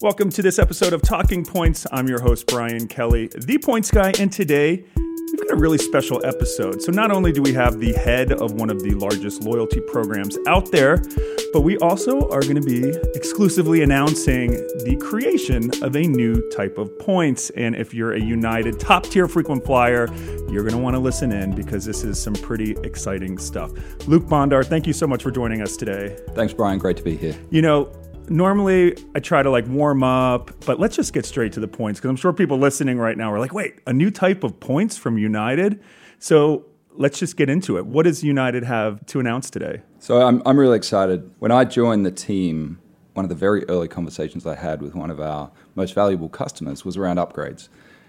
Welcome to this episode of Talking Points. I'm your host, Brian Kelly, the Points Guy, and today we've got a really special episode. So, not only do we have the head of one of the largest loyalty programs out there, but we also are going to be exclusively announcing the creation of a new type of points. And if you're a United top tier frequent flyer, you're going to want to listen in because this is some pretty exciting stuff. Luc Bondar, thank you so much for joining us today. Thanks, Brian. Great to be here. You know, normally I try to like warm up, but let's just get straight to the points because I'm sure people listening right now are like, wait, a new type of points from United? So let's just get into it. What does United have to announce today? So I'm, I'm really excited. When I joined the team, one of the very early conversations I had with one of our most valuable customers was around upgrades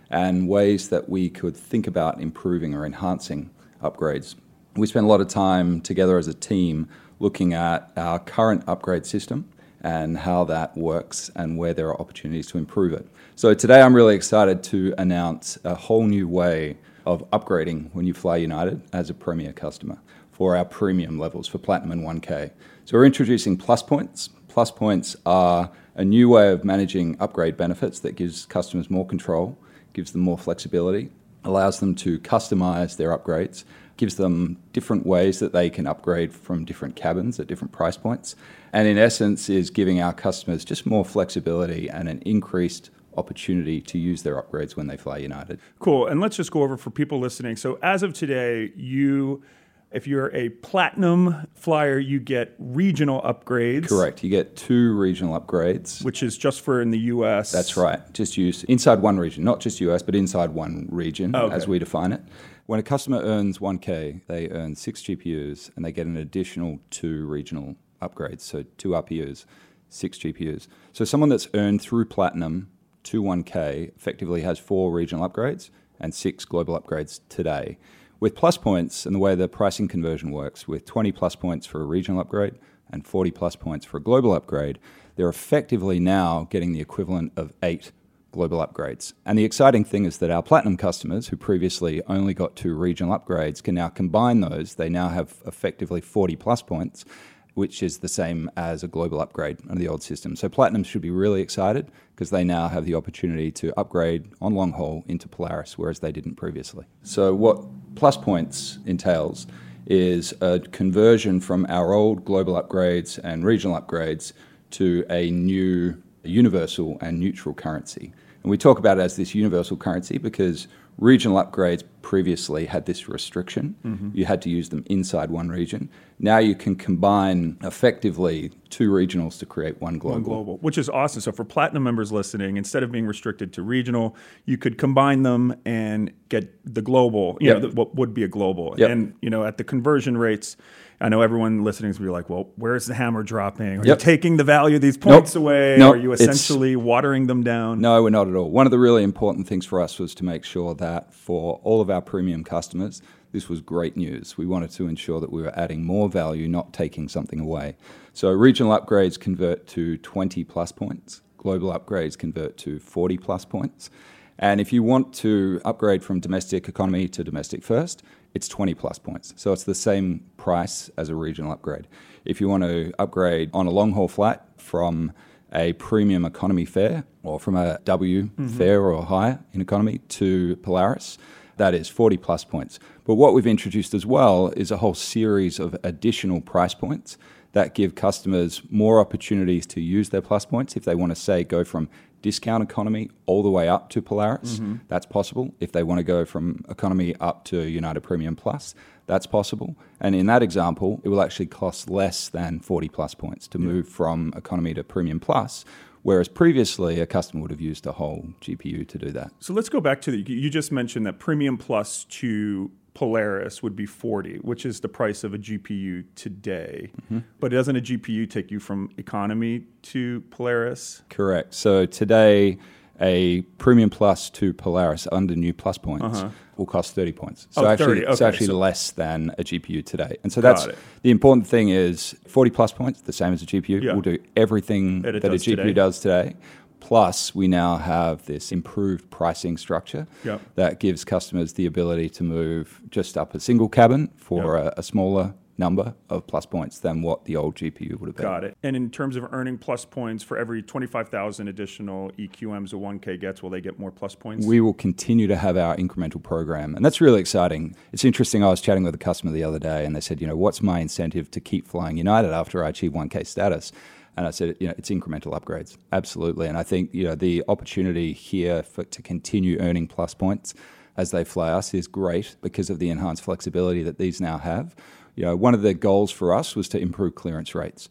and ways that we could think about improving or enhancing upgrades. We spent a lot of time together as a team looking at our current upgrade system and how that works and where there are opportunities to improve it. So today I'm really excited to announce a whole new way of upgrading when you fly United as a premier customer for our premium levels for Platinum and 1K. So we're introducing Plus Points. Plus Points are a new way of managing upgrade benefits that gives customers more control, gives them more flexibility, allows them to customize their upgrades, gives them different ways that they can upgrade from different cabins at different price points, and in essence is giving our customers just more flexibility and an increased opportunity to use their upgrades when they fly United. Cool. And let's just go over for people listening. So as of today, you if you're a platinum flyer, you get regional upgrades. Correct. You get two regional upgrades. Which is just for in the US. That's right. Just use inside one region, not just US, but inside one region oh, Okay. as we define it. When a customer earns 1K, they earn six GPUs and they get an additional two regional upgrades. So two RPUs, six GPUs. So someone that's earned through Platinum to 1K effectively has four regional upgrades and six global upgrades today. With plus points and the way the pricing conversion works, with 20 plus points for a regional upgrade and 40 plus points for a global upgrade, they're effectively now getting the equivalent of eight global upgrades. And the exciting thing is that our platinum customers, who previously only got two regional upgrades, can now combine those. They now have effectively 40 plus points, which is the same as a global upgrade under the old system. So platinum should be really excited because they now have the opportunity to upgrade on long haul into Polaris, whereas they didn't previously. So what plus points entails is a conversion from our old global upgrades and regional upgrades to a new universal and neutral currency. And we talk about it as this universal currency because regional upgrades previously had this restriction. Mm-hmm. You had to use them inside one region. Now you can combine effectively two regionals to create one global. One global, which is awesome. So for platinum members listening, instead of being restricted to regional, you could combine them and get the global, you Yep. know, the, what would be a global. Yep. And you know, at the conversion rates, I know everyone listening is be like, "Well, where's the hammer dropping? Are you taking the value of these points away? Nope. Are you It's- essentially watering them down?" No, we're not at all. One of the really important things for us was to make sure that for all of our premium customers, this was great news. We wanted to ensure that we were adding more value, not taking something away. So regional upgrades convert to 20 plus points, global upgrades convert to 40 plus points. And if you want to upgrade from domestic economy to domestic first, it's 20 plus points. So it's the same price as a regional upgrade. If you want to upgrade on a long haul flight from a premium economy fare or from a W mm-hmm. fare or higher in economy to Polaris, that is 40 plus points. But what we've introduced as well is a whole series of additional price points that give customers more opportunities to use their plus points if they want to say go from discount economy all the way up to Polaris, mm-hmm. that's possible. If they want to go from economy up to United Premium Plus, that's possible. And in that example, it will actually cost less than 40 plus points to move from economy to Premium Plus, whereas previously a customer would have used a whole GPU to do that. So let's go back to the. You just mentioned that Premium Plus to Polaris would be 40, which is the price of a GPU today. Mm-hmm. But doesn't a GPU take you from economy to Polaris? Correct. So today, a Premium Plus to Polaris under new plus points will cost 30 points. So Uh-huh. Oh, actually, 30, it's actually so- less than a GPU today. And so that's it. the important thing is 40 plus points, the same as a GPU, Yeah. will do everything That that, a GPU today. does today. Plus, we now have this improved pricing structure Yep. that gives customers the ability to move just up a single cabin for a, a smaller number of plus points than what the old GPU would have been. Got it. And in terms of earning plus points for every 25,000 additional EQMs a 1K gets, will they get more plus points? We will continue to have our incremental program, and that's really exciting. It's interesting. I was chatting with a customer the other day, and they said, "You know, what's my incentive to keep flying United after I achieve 1K status?" And I said, "You know, it's incremental upgrades, absolutely." And I think you know the opportunity here for to continue earning plus points as they fly us is great because of the enhanced flexibility that these now have. You know, one of the goals for us was to improve clearance rates.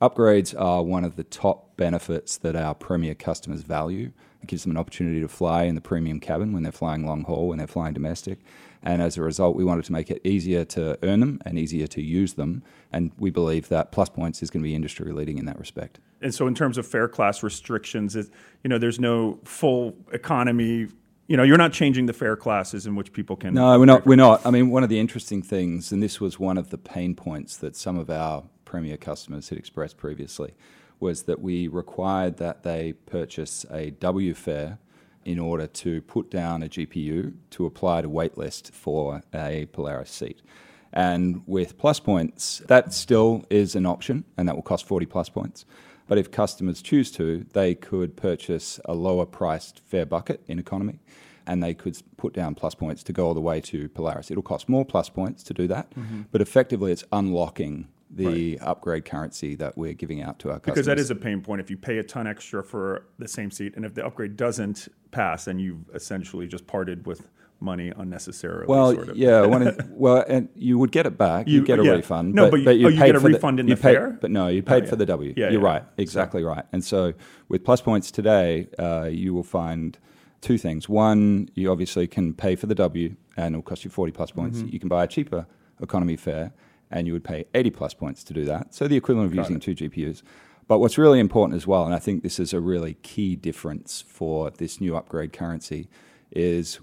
Upgrades are one of the top benefits that our premier customers value. It gives them an opportunity to fly in the premium cabin when they're flying long haul, when they're flying domestic. And as a result, we wanted to make it easier to earn them and easier to use them. And we believe that Plus Points is going to be industry leading in that respect. and so in terms of fare class restrictions, it, you know, there's no full economy. You know, you're not changing the fare classes in which people can. No, we're not. We're not. I mean, one of the interesting things, and this was one of the pain points that some of our premier customers had expressed previously, was that we required that they purchase a W fare in order to put down a GPU to apply to waitlist for a Polaris seat. And with plus points, that still is an option, and that will cost 40 plus points. But if customers choose to, they could purchase a lower priced fare bucket in economy and they could put down plus points to go all the way to Polaris. It'll cost more plus points to do that, mm-hmm. but effectively it's unlocking the upgrade currency that we're giving out to our customers. because that is a pain point. If you pay a ton extra for the same seat, and if the upgrade doesn't pass, then you've essentially just parted with money unnecessarily. Well, sort of. yeah, of- well, and you would get it back. You You- get a yeah. refund. No, but you- oh, you paid get a for the- refund in you the paid- fare? But no, you paid yeah. for the W. Yeah, You're yeah. right, exactly right. And so with plus points today, uh, you will find two things. One, you obviously can pay for the W, and it'll cost you 40 plus points. Mm-hmm. You can buy a cheaper economy fare, and you would pay 80 plus points to do that. So the equivalent of using two GPUs. But what's really important as well, and I think this is a really key difference for this new upgrade currency, is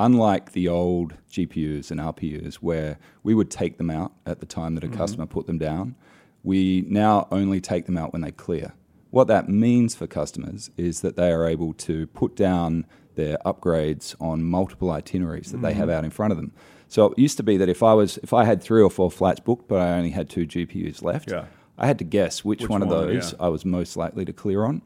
unlike the old GPUs and RPUs where we would take them out at the time that a mm-hmm. customer put them down, we now only take them out when they clear. What that means for customers is that they are able to put down their upgrades on multiple itineraries that they have mm. out in front of them. So it used to be that if I was if I had three or four flights booked but I only had two GPUs left, Yeah. I had to guess which, Which one of those yeah. I was most likely to clear on.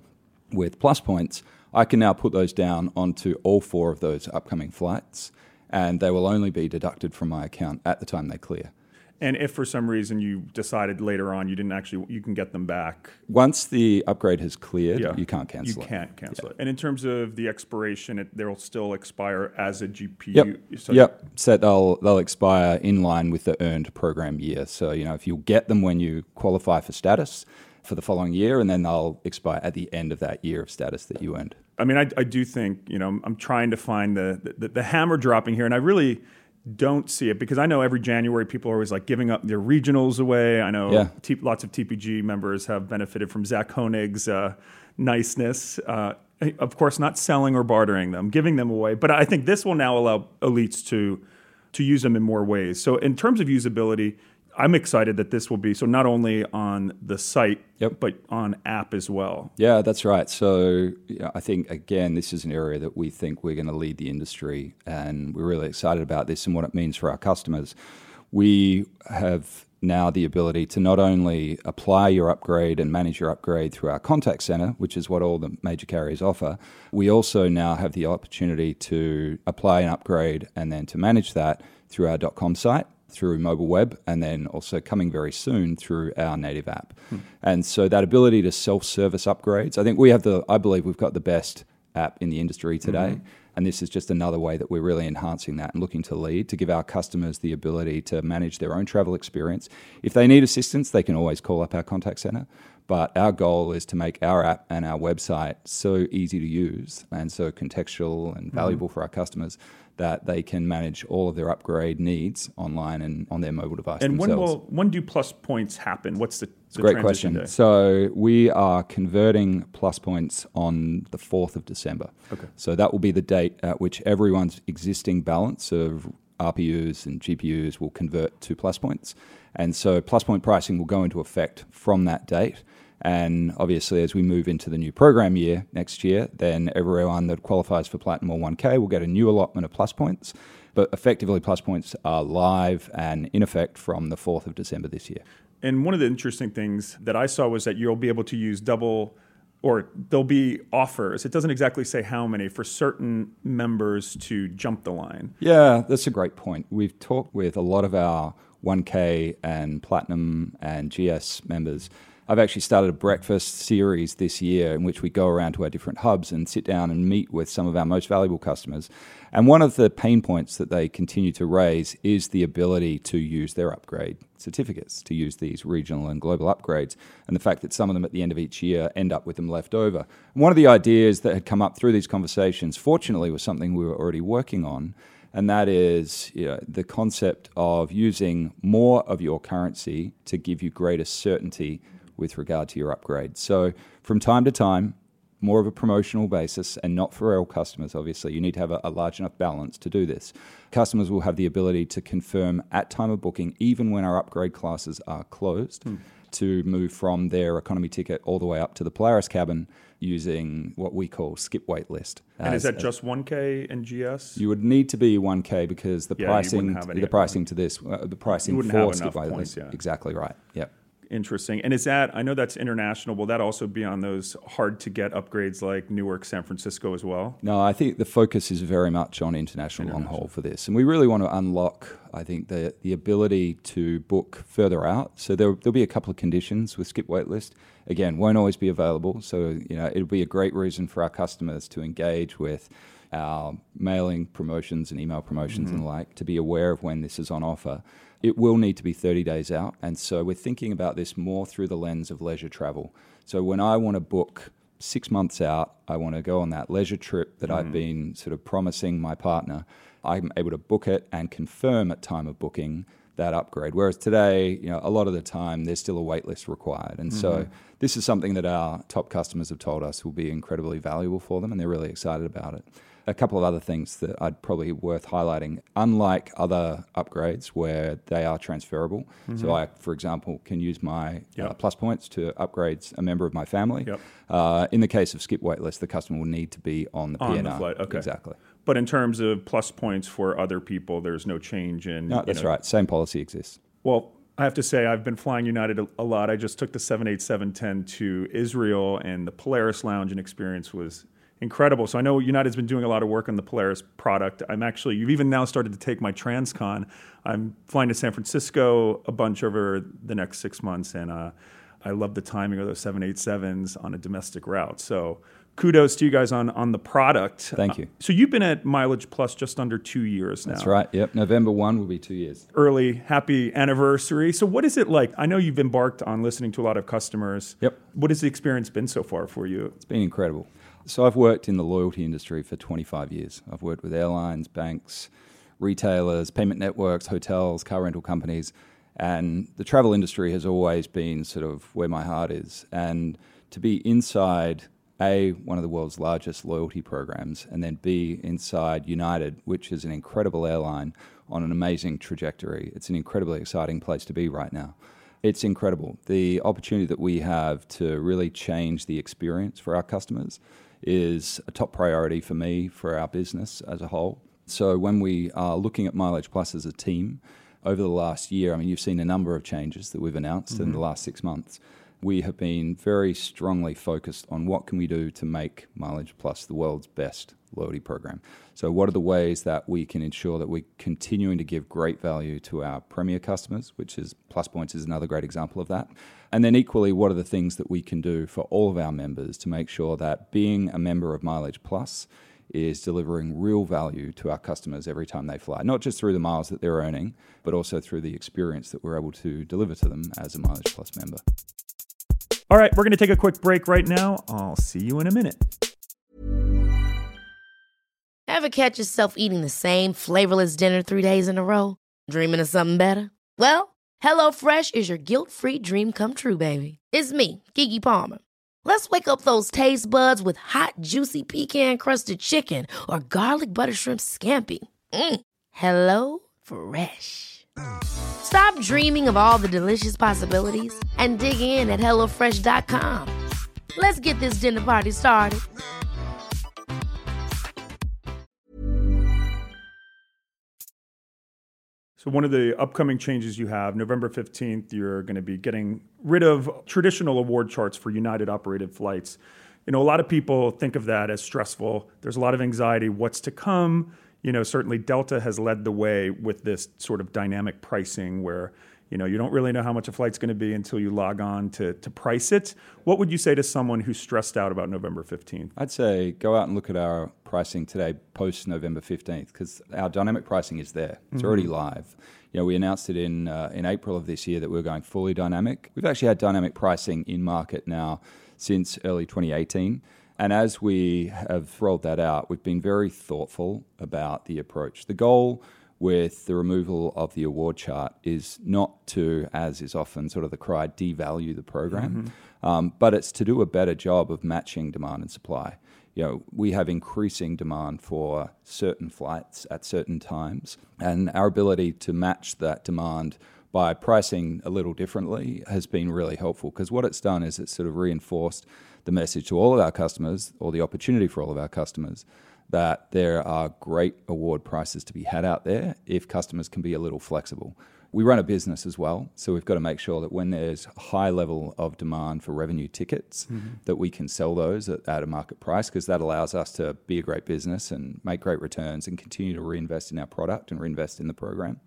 With plus points, I can now put those down onto all four of those upcoming flights, and they will only be deducted from my account at the time they clear. And if for some reason you decided later on you didn't actually, you can get them back. Once the upgrade has cleared, Yeah. you can't cancel You it. can't cancel it. And in terms of the expiration, it, they'll still expire as a GPU. Yep. So yep. So they'll they'll expire in line with the earned program year. So you know if you get them when you qualify for status for the following year, and then they'll expire at the end of that year of status that you earned. I mean, I, I do think, you know, I'm, I'm trying to find the, the, the hammer dropping here, and I really don't see it because I know every January people are always like giving up their regionals away. I know Yeah. T- lots of TPG members have benefited from Zach Honig's uh, niceness. Uh, of course, not selling or bartering them, giving them away. But I think this will now allow elites to to use them in more ways. So in terms of usability, I'm excited that this will be so not only on the site, Yep. but on app as well. Yeah, that's right. So yeah, I think again, this is an area that we think we're going to lead the industry, and we're really excited about this and what it means for our customers. We have now the ability to not only apply your upgrade and manage your upgrade through our contact center, which is what all the major carriers offer. We also now have the opportunity to apply an upgrade and then to manage that through our .com site through mobile web and then also coming very soon through our native app. Hmm. And so that ability to self-service upgrades, I think we have the I believe we've got the best app in the industry today. Mm-hmm. And this is just another way that we're really enhancing that and looking to lead to give our customers the ability to manage their own travel experience. If they need assistance, they can always call up our contact center. But our goal is to make our app and our website so easy to use and so contextual and mm-hmm. valuable for our customers that they can manage all of their upgrade needs online and on their mobile device. And when will when do plus points happen? What's the, the Great question. day? So we are converting plus points on the 4th of December. Okay. So that will be the date at which everyone's existing balance of RPUs and GPUs will convert to plus points. And so plus point pricing will go into effect from that date. And obviously, as we move into the new program year next year, then everyone that qualifies for Platinum or 1K will get a new allotment of plus points. But effectively, plus points are live and in effect from the 4th of December this year. And one of the interesting things that I saw was that you'll be able to use double, or there'll be offers. It doesn't exactly say how many for certain members to jump the line. Yeah, that's a great point. We've talked with a lot of our 1K and Platinum and GS members. I've actually started a breakfast series this year in which we go around to our different hubs and sit down and meet with some of our most valuable customers. And one of the pain points that they continue to raise is the ability to use their upgrade certificates, to use these regional and global upgrades, and the fact that some of them at the end of each year end up with them left over. And one of the ideas that had come up through these conversations, fortunately, was something we were already working on and that is you know, the concept of using more of your currency to give you greater certainty with regard to your upgrade. So, from time to time, more of a promotional basis and not for all customers, obviously. You need to have a, a, large enough balance to do this. Customers will have the ability to confirm at time of booking, even when our upgrade classes are closed, Hmm. to move from their economy ticket all the way up to the Polaris cabin using what we call skip wait list. And is that just 1K and GS? you would need to be 1K because the Yeah, pricing, the pricing to this, uh, the pricing for skip points, list- yeah. Exactly right. Yep. Interesting. And is that, I know that's international. Will that also be on those hard to get upgrades like Newark, San Francisco as well? No, I think the focus is very much on international, long haul for this, and we really want to unlock. I think the the ability to book further out. So there there'll be a couple of conditions with skip waitlist. Again, won't always be available. So you know it'll be a great reason for our customers to engage with our mailing promotions and email promotions mm-hmm. and the like to be aware of when this is on offer. It will need to be 30 days out, and so we're thinking about this more through the lens of leisure travel. So when I want to book six months out, I want to go on that leisure trip that I've mm-hmm. been sort of promising my partner. I'm able to book it and confirm at time of booking that upgrade. Whereas today, you know, a lot of the time there's still a wait list required. And so mm-hmm. this is something that our top customers have told us will be incredibly valuable for them and they're really excited about it. A couple of other things that I'd probably worth highlighting. Unlike other upgrades where they are transferable, so I, for example, can use my uh, plus points to upgrade a member of my family. Yep. Uh, in the case of skip waitlist, the customer will need to be on the On the PNR. flight, okay. Exactly. But in terms of plus points for other people, there's no change in. No, you that's know- right. Same policy exists. Well, I have to say, I've been flying United a, a lot. I just took the 787-10 to Israel, and the Polaris lounge and experience was incredible. So I know United's been doing a lot of work on the Polaris product. I'm actually, you've even now started to take my Transcon. I'm flying to San Francisco a bunch over the next six months, and uh, I love the timing of those 787s on a domestic route. So kudos to you guys on on the product. Thank you. Uh, so you've been at Mileage Plus just under two years now That's right. Yep. November 1 will be two years. early happy anniversary. So, what is it like? I know you've embarked on listening to a lot of customers. Yep. What has the experience been so far for you? It's been incredible. So I've worked in the loyalty industry for 25 years. I've worked with airlines, banks, retailers, payment networks, hotels, car rental companies, and the travel industry has always been sort of where my heart is. And to be inside a one of the world's largest loyalty programs, and then B inside United, which is an incredible airline on an amazing trajectory. It's an incredibly exciting place to be right now. It's incredible. The opportunity that we have to really change the experience for our customers is a top priority for me, for our business as a whole. So, when we are looking at Mileage Plus as a team over the last year, I mean, you've seen a number of changes that we've announced in the mm-hmm. last six months. We have been very strongly focused on what can we do to make Mileage Plus the world's best loyalty program. So, what are the ways that we can ensure that we're continuing to give great value to our premier customers, which is Plus Points is another great example of that. And then equally, what are the things that we can do for all of our members to make sure that being a member of Mileage Plus is delivering real value to our customers every time they fly, not just through the miles that they're earning, but also through the experience that we're able to deliver to them as a Mileage Plus member. All right, we're going to take a quick break right now. I'll see you in a minute. Ever catch yourself eating the same flavorless dinner three days in a row? Dreaming of something better? Well, HelloFresh is your guilt free dream come true, baby. It's me, Keke Palmer. Let's wake up those taste buds with hot, juicy pecan crusted chicken or garlic butter shrimp scampi. Mm. Hello Fresh. Stop dreaming of all the delicious possibilities and dig in at HelloFresh.com. Let's get this dinner party started. So, one of the upcoming changes you have, November 15th, you're going to be getting rid of traditional award charts for United operated flights. You know, a lot of people think of that as stressful. There's a lot of anxiety. What's to come? You know, certainly Delta has led the way with this sort of dynamic pricing where you know, you don't really know how much a flight's going to be until you log on to, to price it. What would you say to someone who's stressed out about November 15th? I'd say go out and look at our pricing today, post November 15th, because our dynamic pricing is there. It's mm-hmm. already live. You know, we announced it in uh, in April of this year that we are going fully dynamic. We've actually had dynamic pricing in market now since early 2018. And as we have rolled that out, we've been very thoughtful about the approach. The goal with the removal of the award chart is not to, as is often sort of the cry, devalue the program, mm-hmm. um, but it's to do a better job of matching demand and supply. You know, we have increasing demand for certain flights at certain times, and our ability to match that demand by pricing a little differently has been really helpful because what it's done is it's sort of reinforced the message to all of our customers or the opportunity for all of our customers that there are great award prices to be had out there if customers can be a little flexible. We run a business as well, so we've got to make sure that when there's a high level of demand for revenue tickets, mm-hmm. that we can sell those at, at a market price because that allows us to be a great business and make great returns and continue to reinvest in our product and reinvest in the program.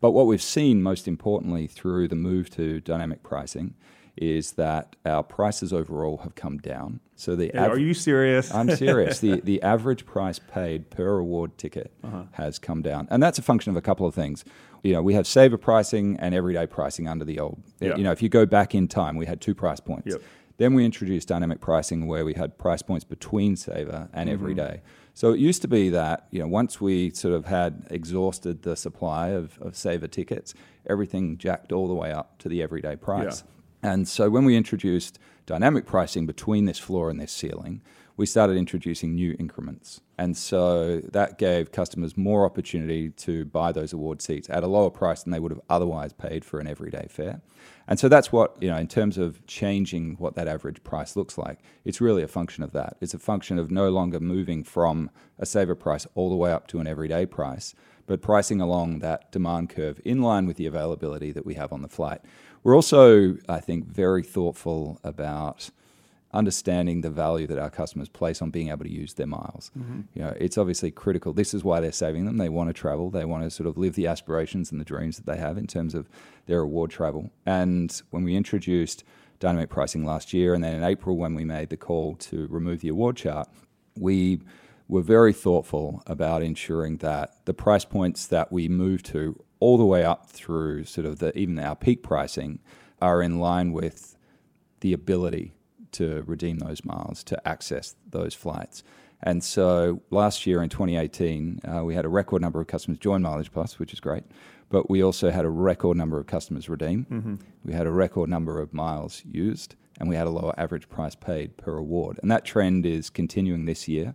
But what we've seen most importantly through the move to dynamic pricing is that our prices overall have come down. So the av- are you serious? I'm serious. the the average price paid per award ticket uh-huh. has come down, and that's a function of a couple of things. You know, we have saver pricing and everyday pricing under the old. Yep. You know, if you go back in time, we had two price points. Yep. Then we introduced dynamic pricing, where we had price points between saver and mm-hmm. everyday. So it used to be that you know once we sort of had exhausted the supply of, of saver tickets, everything jacked all the way up to the everyday price. Yeah. And so when we introduced dynamic pricing between this floor and this ceiling, we started introducing new increments. And so that gave customers more opportunity to buy those award seats at a lower price than they would have otherwise paid for an everyday fare. And so that's what, you know, in terms of changing what that average price looks like, it's really a function of that. It's a function of no longer moving from a saver price all the way up to an everyday price, but pricing along that demand curve in line with the availability that we have on the flight. We're also, I think, very thoughtful about understanding the value that our customers place on being able to use their miles. Mm-hmm. You know, it's obviously critical. This is why they're saving them. They want to travel. They want to sort of live the aspirations and the dreams that they have in terms of their award travel. And when we introduced dynamic pricing last year, and then in April when we made the call to remove the award chart, we were very thoughtful about ensuring that the price points that we move to all the way up through sort of the even our peak pricing are in line with the ability to redeem those miles to access those flights. And so last year in 2018, uh, we had a record number of customers join Mileage Plus, which is great. But we also had a record number of customers redeem. Mm-hmm. We had a record number of miles used, and we had a lower average price paid per award. And that trend is continuing this year.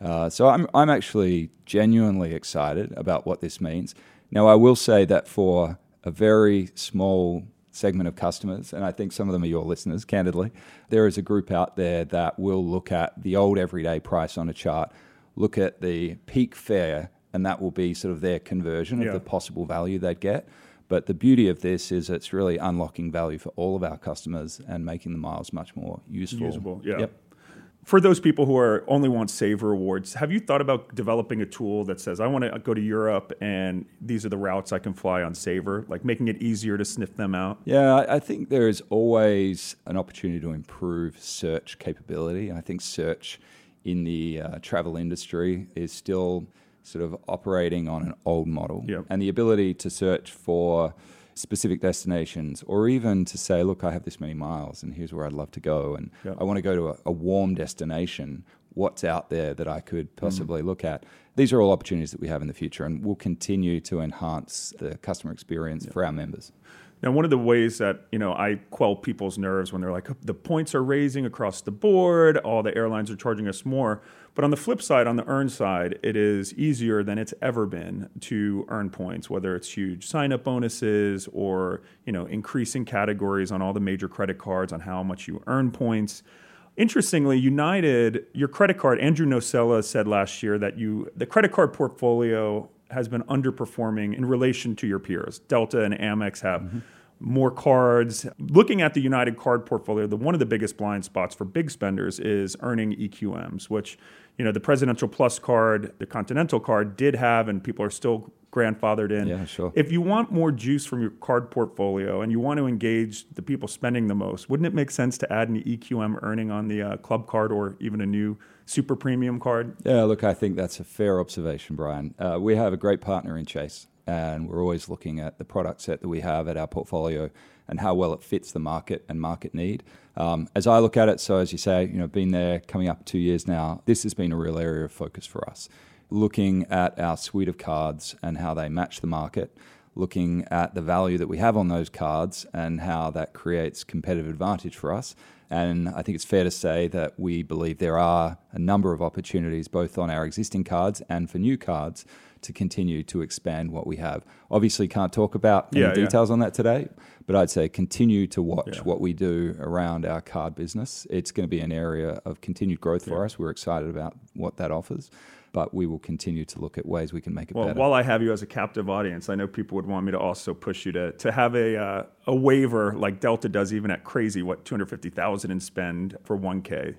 Uh, so I'm, I'm actually genuinely excited about what this means. Now, I will say that for a very small segment of customers, and I think some of them are your listeners, candidly, there is a group out there that will look at the old everyday price on a chart, look at the peak fare, and that will be sort of their conversion yeah. of the possible value they'd get. But the beauty of this is it's really unlocking value for all of our customers and making the miles much more useful. Usable, yeah. Yep for those people who are only want saver awards, have you thought about developing a tool that says I want to go to Europe and these are the routes I can fly on saver, like making it easier to sniff them out? Yeah, I think there is always an opportunity to improve search capability. I think search in the uh, travel industry is still sort of operating on an old model, yep. and the ability to search for specific destinations, or even to say, look, I have this many miles and here's where I'd love to go, and. I want to go to a, a warm destination. what's out there that I could possibly mm. look at. These are all opportunities that we have in the future, and we'll continue to enhance the customer experience yeah. for our members. Now, one of the ways that you know I quell people's nerves when they're like, oh, the points are raising across the board, all the airlines are charging us more. But on the flip side, on the earn side, it is easier than it's ever been to earn points, whether it's huge sign-up bonuses or you know increasing categories on all the major credit cards on how much you earn points. Interestingly, United, your credit card, Andrew Nocella said last year that you the credit card portfolio has been underperforming in relation to your peers. Delta and Amex have mm-hmm. more cards. Looking at the United card portfolio, the one of the biggest blind spots for big spenders is earning EQMs, which you know the Presidential Plus card, the Continental card did have, and people are still grandfathered in. Yeah, sure. If you want more juice from your card portfolio and you want to engage the people spending the most, wouldn't it make sense to add an EQM earning on the uh, club card or even a new super premium card? Yeah, look, I think that's a fair observation, Brian. Uh, we have a great partner in Chase, and we're always looking at the product set that we have at our portfolio and how well it fits the market and market need. Um, as I look at it, so as you say, you know, been there coming up two years now, this has been a real area of focus for us looking at our suite of cards and how they match the market, looking at the value that we have on those cards and how that creates competitive advantage for us. And I think it's fair to say that we believe there are a number of opportunities, both on our existing cards and for new cards, to continue to expand what we have. Obviously, can't talk about any yeah, details yeah. on that today, but I'd say continue to watch yeah. what we do around our card business. It's going to be an area of continued growth for us. We're excited about what that offers but we will continue to look at ways we can make it well, better. While I have you as a captive audience, I know people would want me to also push you to to have a uh, a waiver like Delta does, even at crazy what two hundred fifty thousand in spend for one k.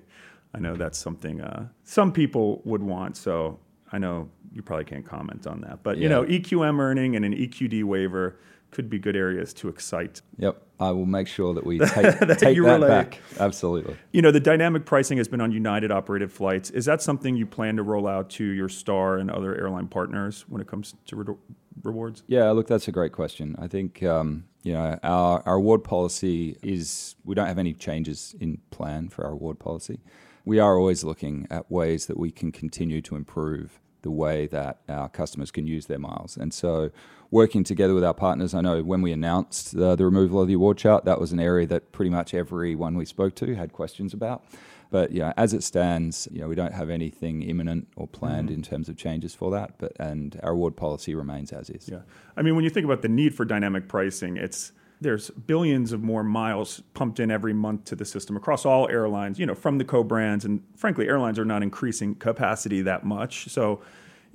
I know that's something uh, some people would want. So I know you probably can't comment on that, but yeah. you know EQM earning and an EQD waiver could be good areas to excite. Yep, I will make sure that we take that, take that back. Absolutely. You know, the dynamic pricing has been on United operated flights. Is that something you plan to roll out to your Star and other airline partners when it comes to re- rewards? Yeah, look, that's a great question. I think um, you know our our award policy is we don't have any changes in plan for our award policy. We are always looking at ways that we can continue to improve the way that our customers can use their miles. And so, working together with our partners, I know when we announced uh, the removal of the award chart, that was an area that pretty much everyone we spoke to had questions about. But know, as it stands, you know, we don't have anything imminent or planned mm-hmm. in terms of changes for that. But and our award policy remains as is. Yeah, I mean, when you think about the need for dynamic pricing, it's there's billions of more miles pumped in every month to the system across all airlines, you know, from the co-brands. And frankly, airlines are not increasing capacity that much. So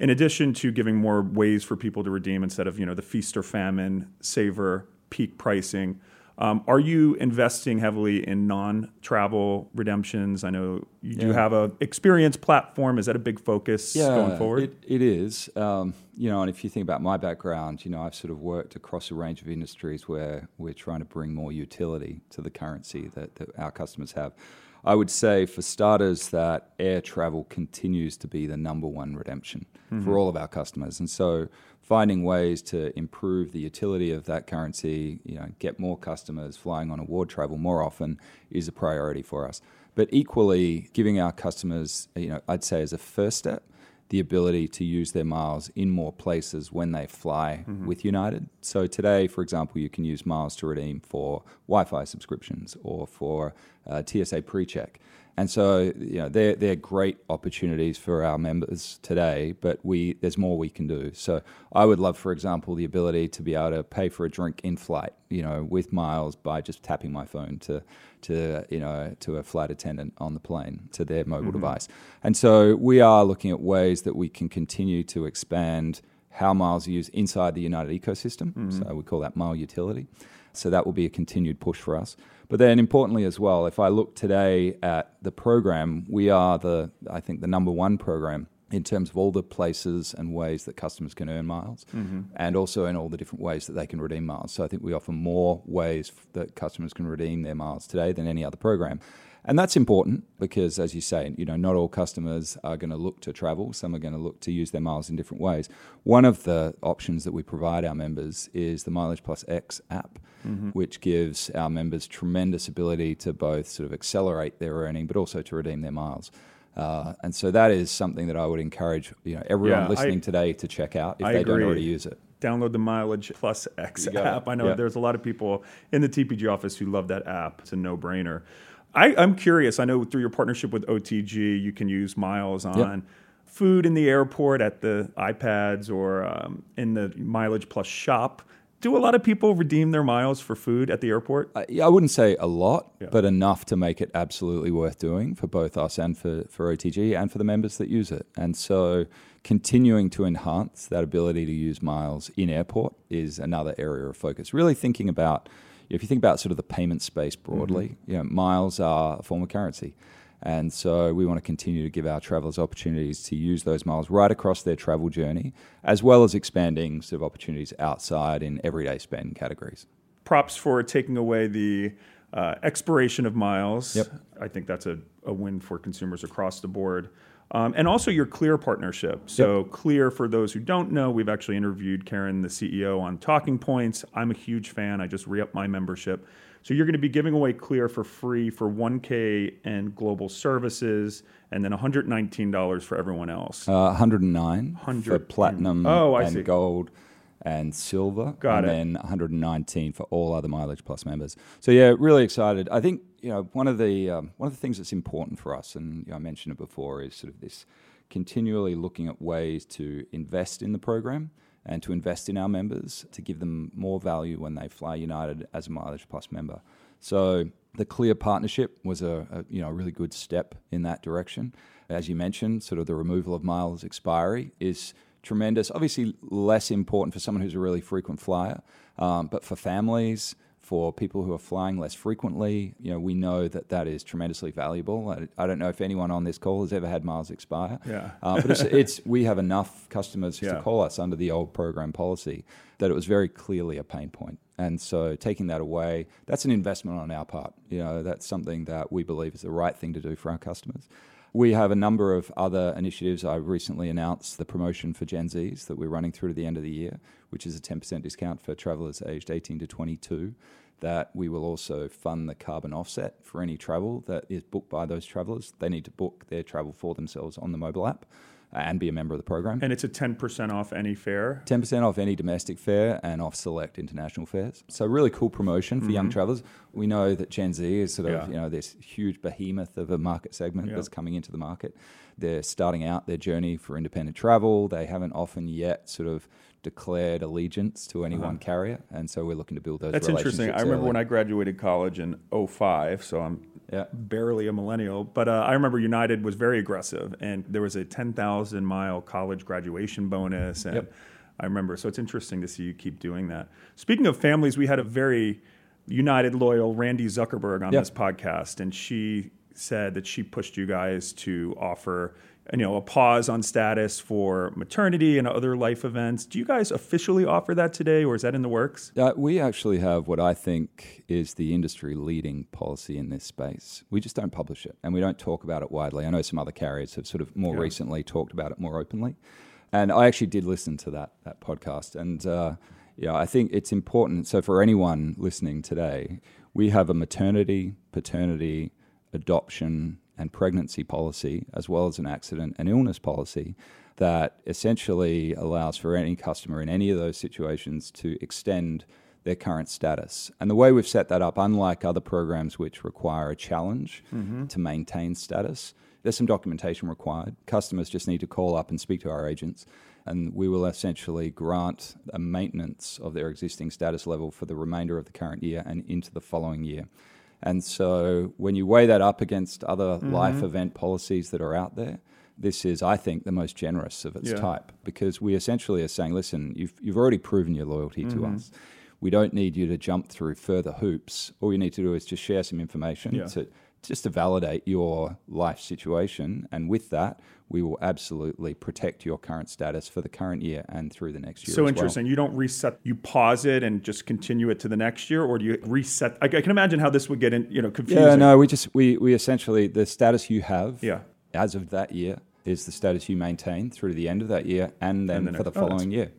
in addition to giving more ways for people to redeem instead of, you know, the feast or famine, saver, peak pricing, um, are you investing heavily in non-travel redemptions? I know you yeah. do have a experience platform. Is that a big focus yeah, going forward? It, it is. Um, you know, and if you think about my background, you know, I've sort of worked across a range of industries where we're trying to bring more utility to the currency that, that our customers have. I would say, for starters, that air travel continues to be the number one redemption mm-hmm. for all of our customers, and so finding ways to improve the utility of that currency, you know, get more customers flying on award travel more often is a priority for us. But equally, giving our customers, you know, I'd say as a first step, the ability to use their miles in more places when they fly mm-hmm. with United. So today, for example, you can use miles to redeem for Wi-Fi subscriptions or for uh, TSA pre-check. And so, you know, they're, they're great opportunities for our members today, but we there's more we can do. So I would love, for example, the ability to be able to pay for a drink in flight, you know, with miles by just tapping my phone to to you know to a flight attendant on the plane to their mobile mm-hmm. device. And so we are looking at ways that we can continue to expand how miles are used inside the United ecosystem. Mm-hmm. So we call that mile utility. So that will be a continued push for us. But then importantly as well, if I look today at the program, we are the I think the number one program in terms of all the places and ways that customers can earn miles mm-hmm. and also in all the different ways that they can redeem miles. So I think we offer more ways that customers can redeem their miles today than any other program. And that's important because, as you say, you know, not all customers are going to look to travel. Some are going to look to use their miles in different ways. One of the options that we provide our members is the Mileage Plus X app, mm-hmm. which gives our members tremendous ability to both sort of accelerate their earning, but also to redeem their miles. Uh, and so that is something that I would encourage you know everyone Yeah, listening I- today to check out if I they don't already use it. Download the Mileage Plus X got it. app. I know Yeah. there's a lot of people in the TPG office who love that app. It's a no brainer. I, I'm curious. I know through your partnership with OTG, you can use miles on food in the airport at the iPads or um, in the Mileage Plus shop. Do a lot of people redeem their miles for food at the airport? I, I wouldn't say a lot, but enough to make it absolutely worth doing for both us and for, for OTG and for the members that use it. And so continuing to enhance that ability to use miles in airport is another area of focus. Really thinking about, if you think about sort of the payment space broadly, you know, miles are a form of currency. And so we want to continue to give our travelers opportunities to use those miles right across their travel journey, as well as expanding sort of opportunities outside in everyday spend categories. props for taking away the uh, expiration of miles. Yep. I think that's a, a win for consumers across the board. Um, and also your Clear partnership. So, Clear, for those who don't know, we've actually interviewed Caryn, the CEO, on Talking Points. I'm a huge fan. I just re upped my membership. So, you're going to be giving away Clear for free for 1K and global services, and then $119 for everyone else. Uh, 109 for platinum Oh, I and see. gold and silver. Got and it. then 119 for all other Mileage Plus members. So yeah, really excited. I think you know one of the um, one of the things that's important for us, and you know, I mentioned it before, is sort of this continually looking at ways to invest in the program and to invest in our members to give them more value when they fly United as a Mileage Plus member. So the Clear partnership was a, a you know a really good step in that direction. As you mentioned, sort of the removal of miles expiry is tremendous. Obviously, less important for someone who's a really frequent flyer, um, but for families, for people who are flying less frequently, you know, we know that that is tremendously valuable. I, I don't know if anyone on this call has ever had miles expire. Yeah. Uh, but it's, it's we have enough customers Yeah. to call us under the old program policy that it was very clearly a pain point. And so taking that away, that's an investment on our part. You know, that's something that we believe is the right thing to do for our customers. We have a number of other initiatives. I recently announced the promotion for Gen Zs that we're running through to the end of the year, which is a 10% discount for travelers aged 18 to 22. That we will also fund the carbon offset for any travel that is booked by those travelers. They need to book their travel for themselves on the mobile app and be a member of the program. and it's a 10% off any fare. 10% off any domestic fare and off select international fares. So really cool promotion for young travelers. We know that Gen Z is sort of, Mm-hmm. Yeah. you know, this huge behemoth of a market segment Yeah. that's coming into the market. They're starting out their journey for independent travel. They haven't often yet sort of declared allegiance to any one carrier. And so we're looking to build those Uh-huh. That's interesting. I remember early. when I graduated college in 05, so I'm Yeah. barely a millennial, but uh, I remember United was very aggressive and there was a 10,000 mile college graduation bonus. And Yep. I remember, so it's interesting to see you keep doing that. Speaking of families, we had a very United loyal Randy Zuckerberg on Yep. this podcast, and she said that she pushed you guys to offer you know a pause on status for maternity and other life events. Do you guys officially offer that today, or is that in the works? Uh, we actually have what I think is the industry leading policy in this space. We just don't publish it and we don't talk about it widely. I know some other carriers have sort of more Yeah. recently talked about it more openly. And I actually did listen to that, that podcast. And uh, yeah, I think it's important. So, for anyone listening today, we have a maternity, paternity, adoption, and pregnancy policy, as well as an accident and illness policy that essentially allows for any customer in any of those situations to extend their current status. And the way we've set that up, unlike other programs which require a challenge mm-hmm. to maintain status, there's some documentation required. Customers just need to call up and speak to our agents, and we will essentially grant a maintenance of their existing status level for the remainder of the current year and into the following year. And so when you weigh that up against other life event policies that are out there, this is, I think, the most generous of its Yeah. type because we essentially are saying, listen, you've, you've already proven your loyalty to Mm-hmm. us. We don't need you to jump through further hoops. All you need to do is just share some information Yeah. to, just to validate your life situation. And with that, we will absolutely protect your current status for the current year and through the next year. So as well. interesting. You don't reset. You pause it and just continue it to the next year, or do you reset? I, I can imagine how this would get in, you know, confusing. Yeah, no, we just we we essentially the status you have Yeah. as of that year is the status you maintain through the end of that year and then And the for the oh, following year.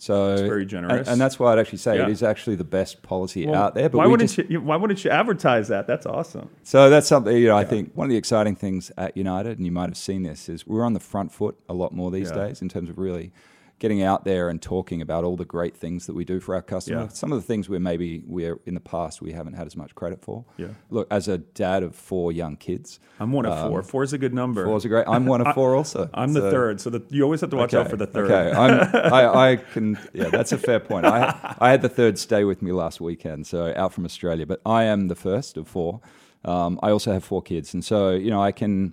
So It's very and- generous. and, that's why I'd actually say Yeah. it is actually the best policy Well, out there. But why wouldn't just, you? Why wouldn't you advertise that? That's awesome. So that's something you know. I think one of the exciting things at United, and you might have seen this, is we're on the front foot a lot more these Yeah. days in terms of really getting out there and talking about all the great things that we do for our customers. Yeah. Some of the things where maybe we're in the past we haven't had as much credit for. Yeah. Look, as a dad of four young kids, I'm one of Um, four. Four is a good number. four's a great. I'm one of four also. I'm the third, so the, you always have to watch out for the third. Okay, I'm, I, I can. Yeah, that's a fair point. I, I had the third stay with me last weekend, so out from Australia. But I am the first of four. Um, I also have four kids, and so you know, I can,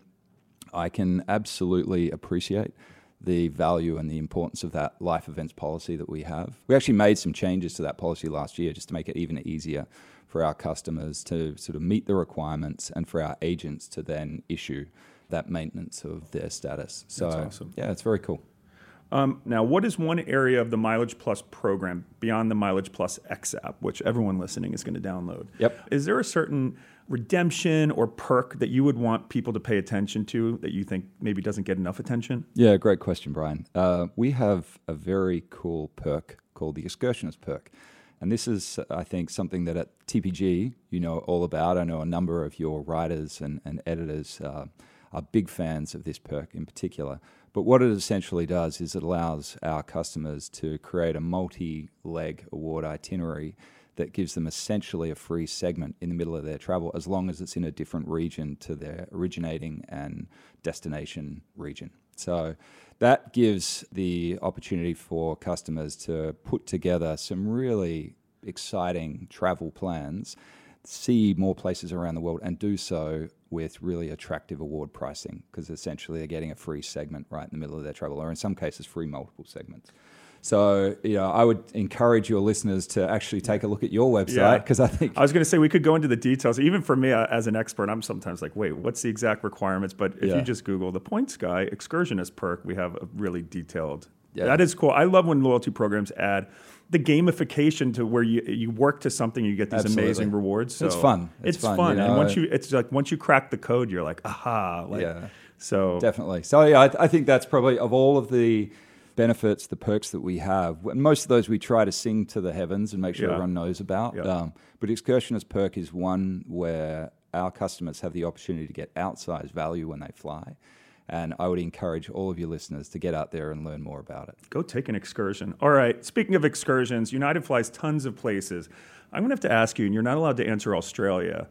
I can absolutely appreciate the value and the importance of that life events policy that we have. We actually made some changes to that policy last year just to make it even easier for our customers to sort of meet the requirements and for our agents to then issue that maintenance of their status. So awesome. yeah, it's very cool. Um, now, what is one area of the MileagePlus program beyond the MileagePlus X app, which everyone listening is going to download? Yep. Is there a certain redemption or perk that you would want people to pay attention to that you think maybe doesn't get enough attention? Yeah, great question, Brian. Uh, we have a very cool perk called the Excursionist perk. And this is, I think, something that at TPG you know all about. I know a number of your writers and, and editors uh, are big fans of this perk in particular. But what it essentially does is it allows our customers to create a multi leg award itinerary that gives them essentially a free segment in the middle of their travel as long as it's in a different region to their originating and destination region. So that gives the opportunity for customers to put together some really exciting travel plans, see more places around the world, and do so with really attractive award pricing because essentially they're getting a free segment right in the middle of their travel, or in some cases, free multiple segments. So, you know, I would encourage your listeners to actually take a look at your website because I think I was going to say we could go into the details. Even for me uh, as an expert, I'm sometimes like, wait, what's the exact requirements? But if Yeah. you just Google the Points Guy excursionist perk, we have a really detailed. Yeah. That is cool. I love when loyalty programs add the gamification to where you you work to something, you get these Absolutely. amazing rewards. So It's fun. It's, It's fun, fun, you and once you, it's like once you crack the code, you're like, aha, like, Yeah. So Definitely. So yeah, I, I think that's probably of all of the benefits, the perks that we have. Most of those we try to sing to the heavens and make sure Yeah. everyone knows about. Yeah. Um, but excursionist perk is one where our customers have the opportunity to get outsized value when they fly. And I would encourage all of your listeners to get out there and learn more about it. Go take an excursion. All right. Speaking of excursions, United flies tons of places. I'm going to have to ask you, and you're not allowed to answer Australia.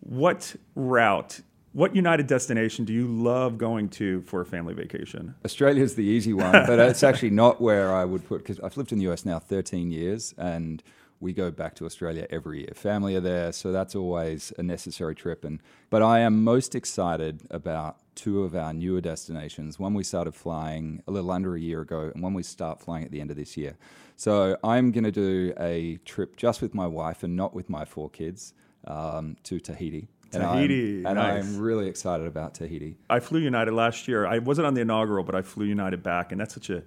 What route, what United destination do you love going to for a family vacation? Australia's the easy one, but it's actually not where I would put because I've lived in the US now 13 years and we go back to Australia every year. Family are there, so that's always a necessary trip. And but I am most excited about two of our newer destinations. One we started flying a little under a year ago, and one we start flying at the end of this year. So I'm going to do a trip just with my wife and not with my four kids um, to Tahiti. And I'm- Tahiti, and nice. I'm really excited about Tahiti. I flew United last year. I wasn't on the inaugural, but I flew United back, and that's such a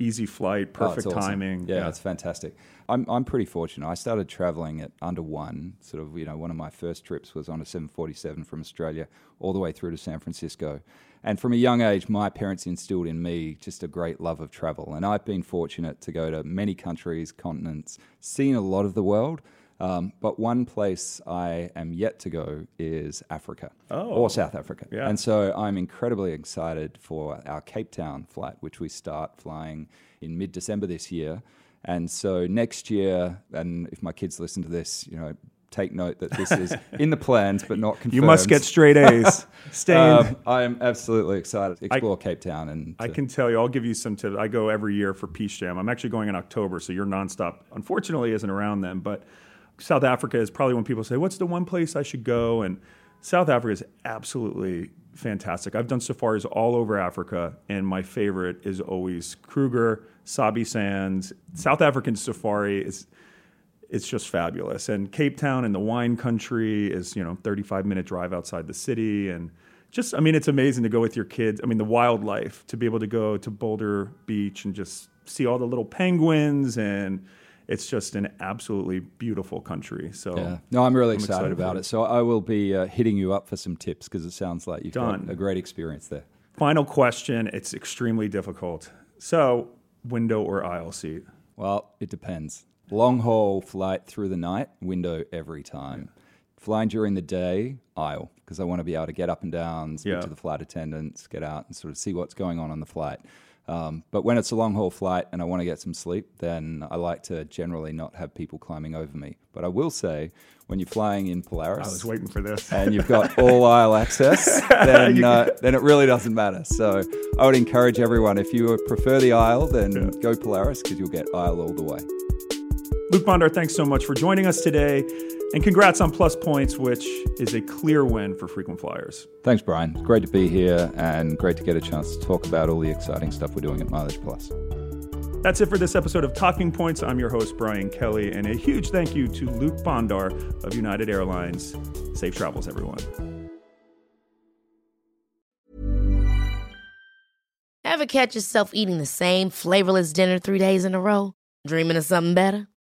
easy flight, Oh, perfect awesome. timing. Yeah, it's fantastic. I'm, I'm pretty fortunate. I started traveling at under one. Sort of, you know, one of my first trips was on a 747 from Australia all the way through to San Francisco. And from a young age, my parents instilled in me just a great love of travel. And I've been fortunate to go to many countries, continents, seen a lot of the world. Um, but one place I am yet to go is Africa Oh. or South Africa. Yeah. And so I'm incredibly excited for our Cape Town flight, which we start flying in mid December this year. And so next year, and if my kids listen to this, you know, take note that this is in the plans but not confirmed. You must get straight A's. Stay. Um, I am absolutely excited to explore Cape Town and I can tell you, I'll give you some tips. I go every year for Peace Jam. I'm actually going in October, so your nonstop, unfortunately, isn't around then. But South Africa is probably when people say, What's the one place I should go? And South Africa is absolutely fantastic. I've done safaris all over Africa, and my favorite is always Kruger, Sabi Sands. South African safari is it's just fabulous. And Cape Town and the wine country is, you know, 35 minute drive outside the city. And just, I mean, it's amazing to go with your kids. I mean, the wildlife, to be able to go to Boulder Beach and just see all the little penguins. And it's just an absolutely beautiful country. So, yeah. No, I'm really excited, excited about it. So I will be uh, hitting you up for some tips because it sounds like you've Done. a great experience there. final question it's extremely difficult. So, window or aisle seat? Well, it depends. Long haul flight through the night, window every time. Flying during the day, aisle, because I want to be able to get up and down, speak Yeah. to the flight attendants, get out and sort of see what's going on on the flight. Um, but when it's a long haul flight and I want to get some sleep, then I like to generally not have people climbing over me. But I will say, when you're flying in Polaris, I was waiting for this. and you've got all aisle access, then uh, then it really doesn't matter. So I would encourage everyone if you prefer the aisle, then go Polaris because you'll get aisle all the way. Luc Bondar, thanks so much for joining us today. And congrats on PlusPoints, which is a clear win for frequent flyers. Thanks, Brian. It's great to be here and great to get a chance to talk about all the exciting stuff we're doing at Mileage Plus. That's it for this episode of Talking Points. I'm your host, Brian Kelly, and a huge thank you to Luc Bondar of United Airlines. Safe travels, everyone. Ever catch yourself eating the same flavorless dinner three days in a row? Dreaming of something better?